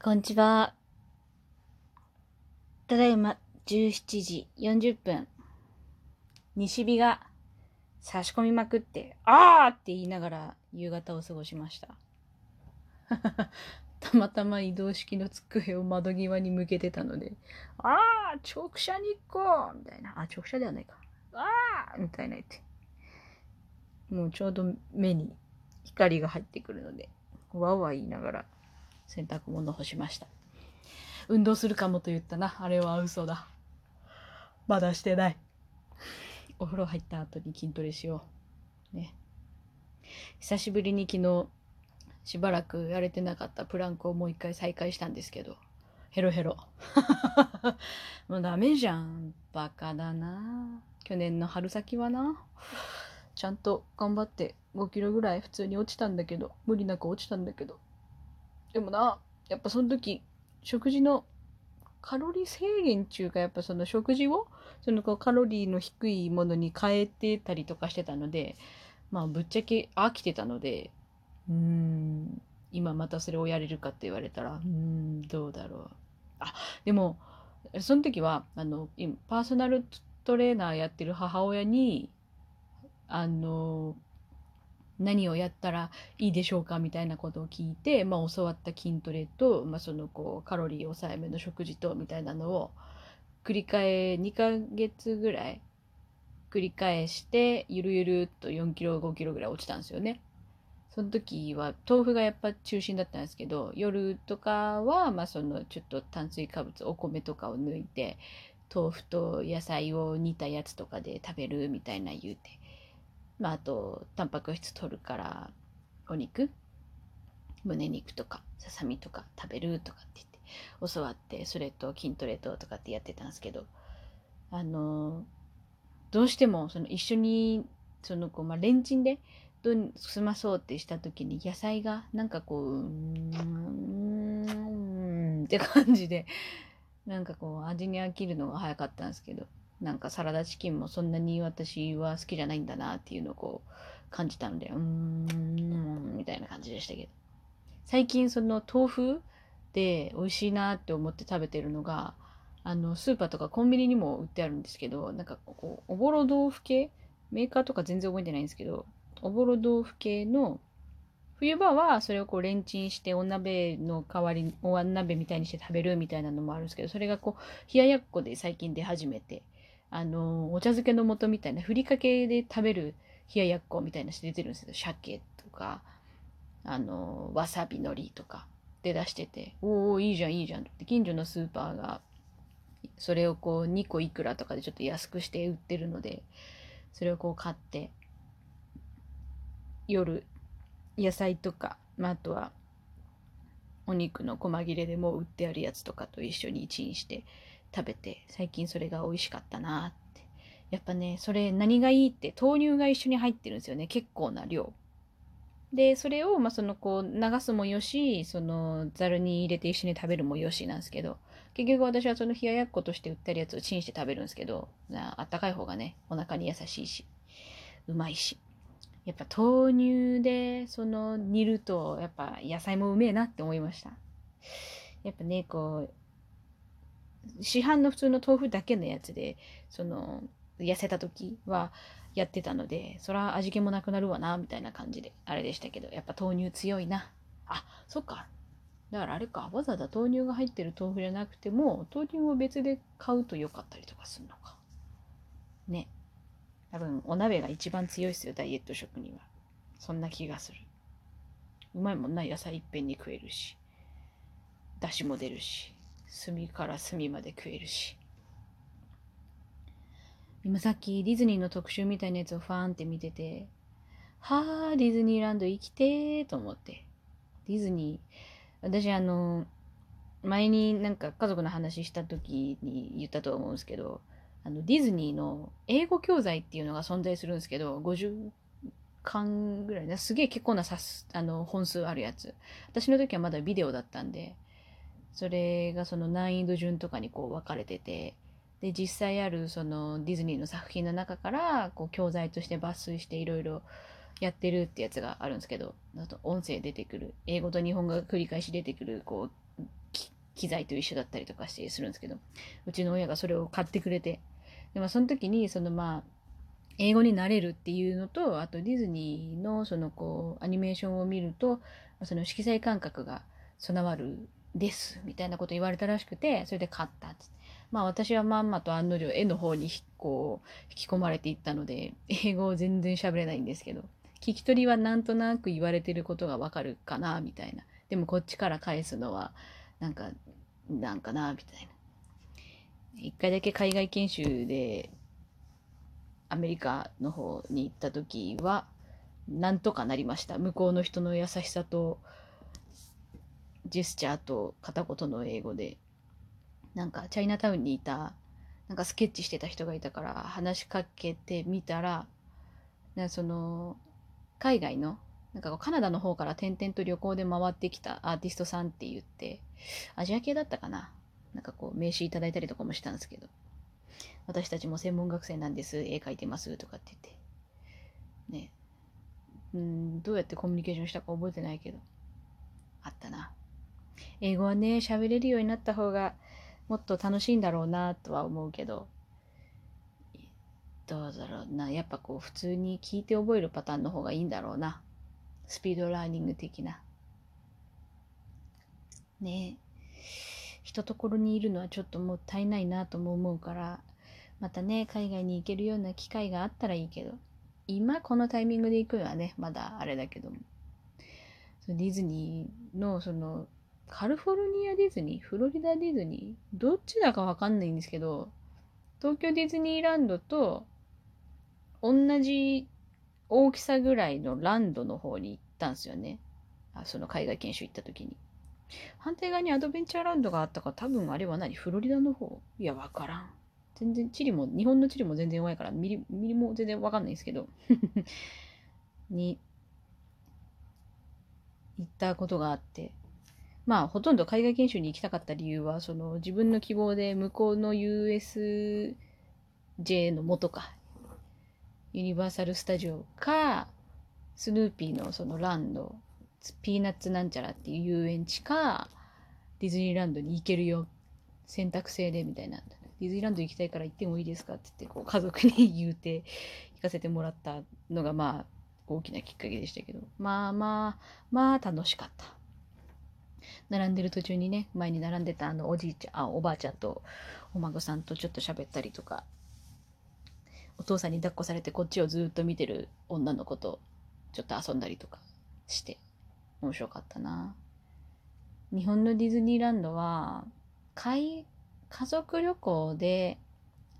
こんにちは。ただいま17時40分。西日が差し込みまくって、あーって言いながら夕方を過ごしました。たまたま移動式の机を窓際に向けてたので、あー直射日光みたいな。あ、直射ではないか。あーみたいな言って。もうちょうど目に光が入ってくるので、わーわー言いながら洗濯物を干しました。運動するかもと言ったな。あれは嘘だ。まだしてない。お風呂入った後に筋トレしよう。ね。久しぶりに昨日、しばらくやれてなかったプランクをもう一回再開したんですけど、ヘロヘロ。もうダメじゃん。バカだな。去年の春先はな。ちゃんと頑張って5キロぐらい普通に落ちたんだけど、無理なく落ちたんだけど。でもな、やっぱその時、食事のカロリー制限中か、やっぱその食事を、そのこうカロリーの低いものに変えてたりとかしてたので、まあぶっちゃけ飽きてたので、うーん、今またそれをやれるかって言われたら、うーん、どうだろう。あ、でも、その時は、あの、パーソナルトレーナーやってる母親に、あの、何をやったらいいでしょうかみたいなことを聞いて、まあ、教わった筋トレと、まあ、そのこうカロリー抑えめの食事とみたいなのを繰り返2ヶ月ぐらい繰り返してゆるゆるっと4キロ5キロぐらい落ちたんですよね。その時は豆腐がやっぱ中心だったんですけど夜とかはまあそのちょっと炭水化物お米とかを抜いて豆腐と野菜を煮たやつとかで食べるみたいな言うて。まあ、あと、タンパク質取るから、お肉？胸肉とか、ささみとか食べるとかって言って、教わって、それと筋トレととかってやってたんですけど、あの、どうしても、その一緒に、その、こう、まあ、レンチンで、どう済まそうってした時に、野菜が、なんかこう、うん、って感じで、なんかこう、味に飽きるのが早かったんですけど、なんかサラダチキンもそんなに私は好きじゃないんだなっていうのをこう感じたので、うーん、みたいな感じでしたけど。最近その豆腐で美味しいなって思って食べてるのが、あの、スーパーとかコンビニにも売ってあるんですけど、なんかこう、おぼろ豆腐系？メーカーとか全然覚えてないんですけど、おぼろ豆腐系の冬場はそれをこうレンチンしてお鍋の代わりにお鍋みたいにして食べるみたいなのもあるんですけどそれがこう冷ややっこで最近出始めてあのお茶漬けの素みたいなふりかけで食べる冷ややっこみたいなし出てるんですよ鮭とかあのわさびのりとかで出してておおいいじゃんいいじゃんって。近所のスーパーがそれをこう2個いくらとかでちょっと安くして売ってるのでそれをこう買って夜野菜とか、まあ、あとはお肉の細切れでもう売ってあるやつとかと一緒にチンして食べて最近それが美味しかったなって。やっぱねそれ何がいいって豆乳が一緒に入ってるんですよね結構な量。でそれをまあそのこう流すもよしそのざるに入れて一緒に食べるもよしなんですけど結局私はその冷ややっことして売ってるやつをチンして食べるんですけどあったかい方がねお腹に優しいしうまいし。やっぱ豆乳でその煮るとやっぱ野菜もうめえなって思いました。やっぱねこう市販の普通の豆腐だけのやつでその痩せた時はやってたのでそら味気もなくなるわなみたいな感じであれでしたけどやっぱ豆乳強いな。あそっか。だからあれか。わざわざ豆乳が入ってる豆腐じゃなくても豆乳を別で買うとよかったりとかするのか。ね。多分お鍋が一番強いですよダイエット食には。そんな気がする。うまいもんな野菜いっぺんに食えるし。だしも出るし。隅から隅まで食えるし。今さっきディズニーの特集みたいなやつをファーンって見ててはあディズニーランド行きてと思って。ディズニー私あの前になんか家族の話した時に言ったと思うんですけどあのディズニーの英語教材っていうのが存在するんですけど50巻ぐらいねすげえ結構なさすあの本数あるやつ。私の時はまだビデオだったんでそれがその難易度順とかにこう分かれててで実際あるそのディズニーの作品の中からこう教材として抜粋していろいろやってるってやつがあるんですけどあと音声出てくる英語と日本語が繰り返し出てくるこう機材と一緒だったりとかしてするんですけどうちの親がそれを買ってくれて。で、まあ、その時にそのまあ英語になれるっていうのとあとディズニーのそのこうアニメーションを見るとその色彩感覚が備わるですみたいなこと言われたらしくてそれで買ったまあ私はまんまと案の定絵の方にこう引き込まれていったので英語を全然喋れないんですけど聞き取りはなんとなく言われてることがわかるかなみたいな。でもこっちから返すのはなんかなんかなみたいな。一回だけ海外研修でアメリカの方に行った時はなんとかなりました。向こうの人の優しさとジェスチャーと片言の英語でなんかチャイナタウンにいたなんかスケッチしてた人がいたから話しかけてみたらなその海外のなんかカナダの方から転々と旅行で回ってきたアーティストさんって言ってアジア系だったかな？なんかこう名刺いただいたりとかもしたんですけど私たちも専門学生なんです絵描いてますとかって言って。ね。うんどうやってコミュニケーションしたか覚えてないけどあったな。英語はね喋れるようになった方がもっと楽しいんだろうなとは思うけど。どうだろうな。やっぱこう普通に聞いて覚えるパターンの方がいいんだろうな。スピードラーニング的な。ね。ひとところにいるのはちょっともったいないなとも思うからまたね海外に行けるような機会があったらいいけど今このタイミングで行くのはねまだあれだけども。ディズニーのそのカリフォルニアディズニー、フロリダディズニー、どっちだかわかんないんですけど、東京ディズニーランドと同じ大きさぐらいのランドの方に行ったんですよね。あその海外研修行った時に。反対側にアドベンチャーランドがあったか多分あれは何？フロリダの方？いや、わからん。全然、地理も、日本の地理も全然弱いから、ミリ、ミリも全然わかんないんですけど。に、行ったことがあって、まあ、ほとんど海外研修に行きたかった理由は、その自分の希望で向こうの USJ の元か、ユニバーサル・スタジオか、スヌーピーのそのランド、ピーナッツなんちゃらっていう遊園地か、ディズニーランドに行けるよ、選択制でみたいな。ディズニーランド行きたいから行ってもいいですかって言って、こう家族に言うて行かせてもらったのが、まあ、大きなきっかけでしたけど、まあまあ、まあ楽しかった。並んでる途中にね前に並んでたあのおじいちゃんあおばあちゃんとお孫さんとちょっと喋ったりとかお父さんに抱っこされてこっちをずっと見てる女の子とちょっと遊んだりとかして面白かったな。日本のディズニーランドは家族旅行で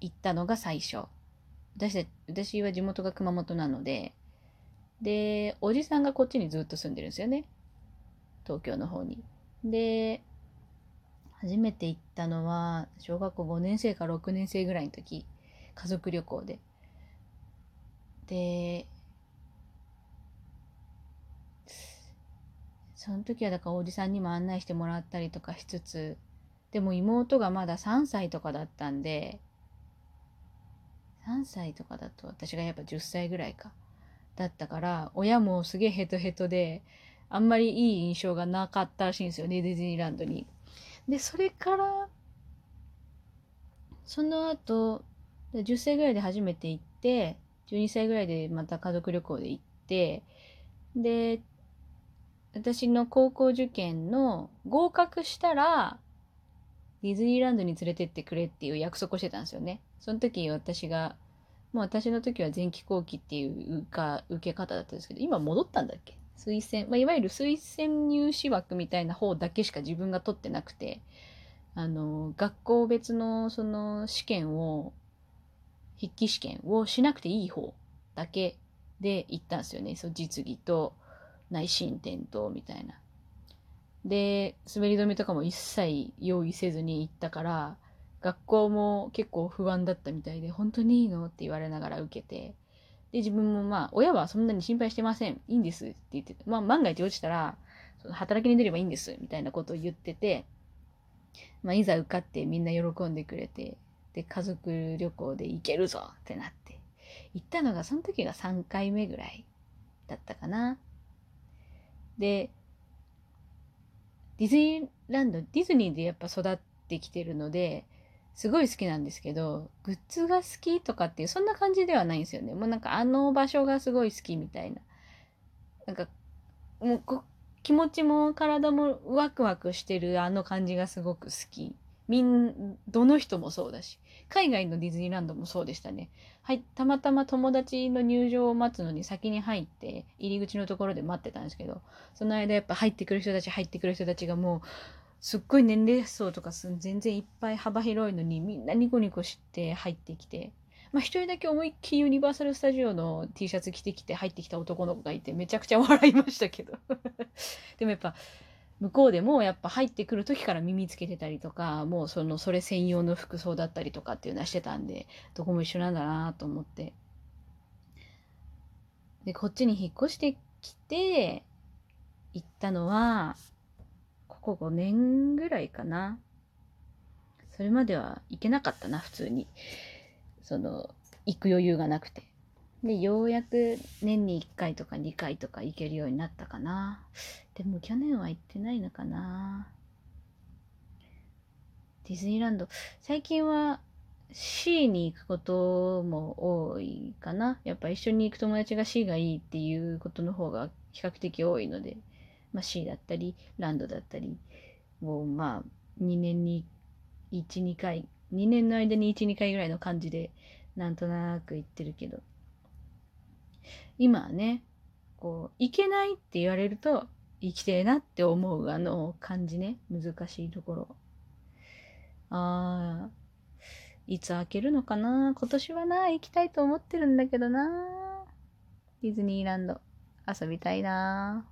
行ったのが最初。私私は地元が熊本なのででおじさんがこっちにずっと住んでるんですよね。東京の方に。で、初めて行ったのは、小学校5年生か6年生ぐらいの時、家族旅行で。で、その時はだからおじさんにも案内してもらったりとかしつつ、でも妹がまだ3歳とかだったんで、3歳とかだと私がやっぱ10歳ぐらいか。だったから、親もすげえヘトヘトで、あんまりいい印象がなかったらしいんですよね、ディズニーランドに。で、それから、その後、10歳ぐらいで初めて行って、12歳ぐらいでまた家族旅行で行って、で、私の高校受験の合格したら、ディズニーランドに連れてってくれっていう約束をしてたんですよね。その時私が、もう私の時は前期後期っていうか受け方だったんですけど、今戻ったんだっけ？推薦、まあ、いわゆる推薦入試枠みたいな方だけしか自分が取ってなくて、あの、学校別のその試験を、筆記試験をしなくていい方だけで行ったんですよね。そう実技と内申点とみたいな。で、滑り止めとかも一切用意せずに行ったから、学校も結構不安だったみたいで、本当にいいのって言われながら受けて、で、自分もまあ、親はそんなに心配してません。いいんですって言って、まあ、万が一落ちたら、その働きに出ればいいんです、みたいなことを言ってて、まあ、いざ受かってみんな喜んでくれて、で、家族旅行で行けるぞってなって、行ったのが、その時が3回目ぐらいだったかな。で、ディズニーランド、ディズニーでやっぱ育ってきてるので、すごい好きなんですけど、グッズが好きとかっていう、そんな感じではないんですよね。もうなんかあの場所がすごい好きみたいな。なんか、もうこ気持ちも体もワクワクしてるあの感じがすごく好き。みん、どの人もそうだし。海外のディズニーランドもそうでしたね。はい、たまたま友達の入場を待つのに先に入って、入り口のところで待ってたんですけど、その間やっぱ入ってくる人たち、入ってくる人たちがもう、すっごい年齢層とか全然いっぱい幅広いのにみんなニコニコして入ってきて、まあ一人だけ思いっきりユニバーサル・スタジオの T シャツ着てきて入ってきた男の子がいてめちゃくちゃ笑いましたけど。でもやっぱ向こうでもやっぱ入ってくる時から耳つけてたりとかもうそのそれ専用の服装だったりとかっていうのはしてたんでどこも一緒なんだなと思って。でこっちに引っ越してきて行ったのはこ5年ぐらいかなそれまでは行けなかったな普通にその行く余裕がなくてで、ようやく年に1回とか2回とか行けるようになったかな。でも去年は行ってないのかな。ディズニーランド、最近は C に行くことも多いかな。やっぱ一緒に行く友達が C がいいっていうことの方が比較的多いので、まあ、C だったり、ランドだったり、もうまあ2年に1、2回、2年の間に1、2回ぐらいの感じでなんとなく行ってるけど、今はね、こう、いけないって言われると、生きてえなって思うあの感じね。難しいところ。あ、いつ開けるのかな？今年はな、行きたいと思ってるんだけどな。ディズニーランド、遊びたいな。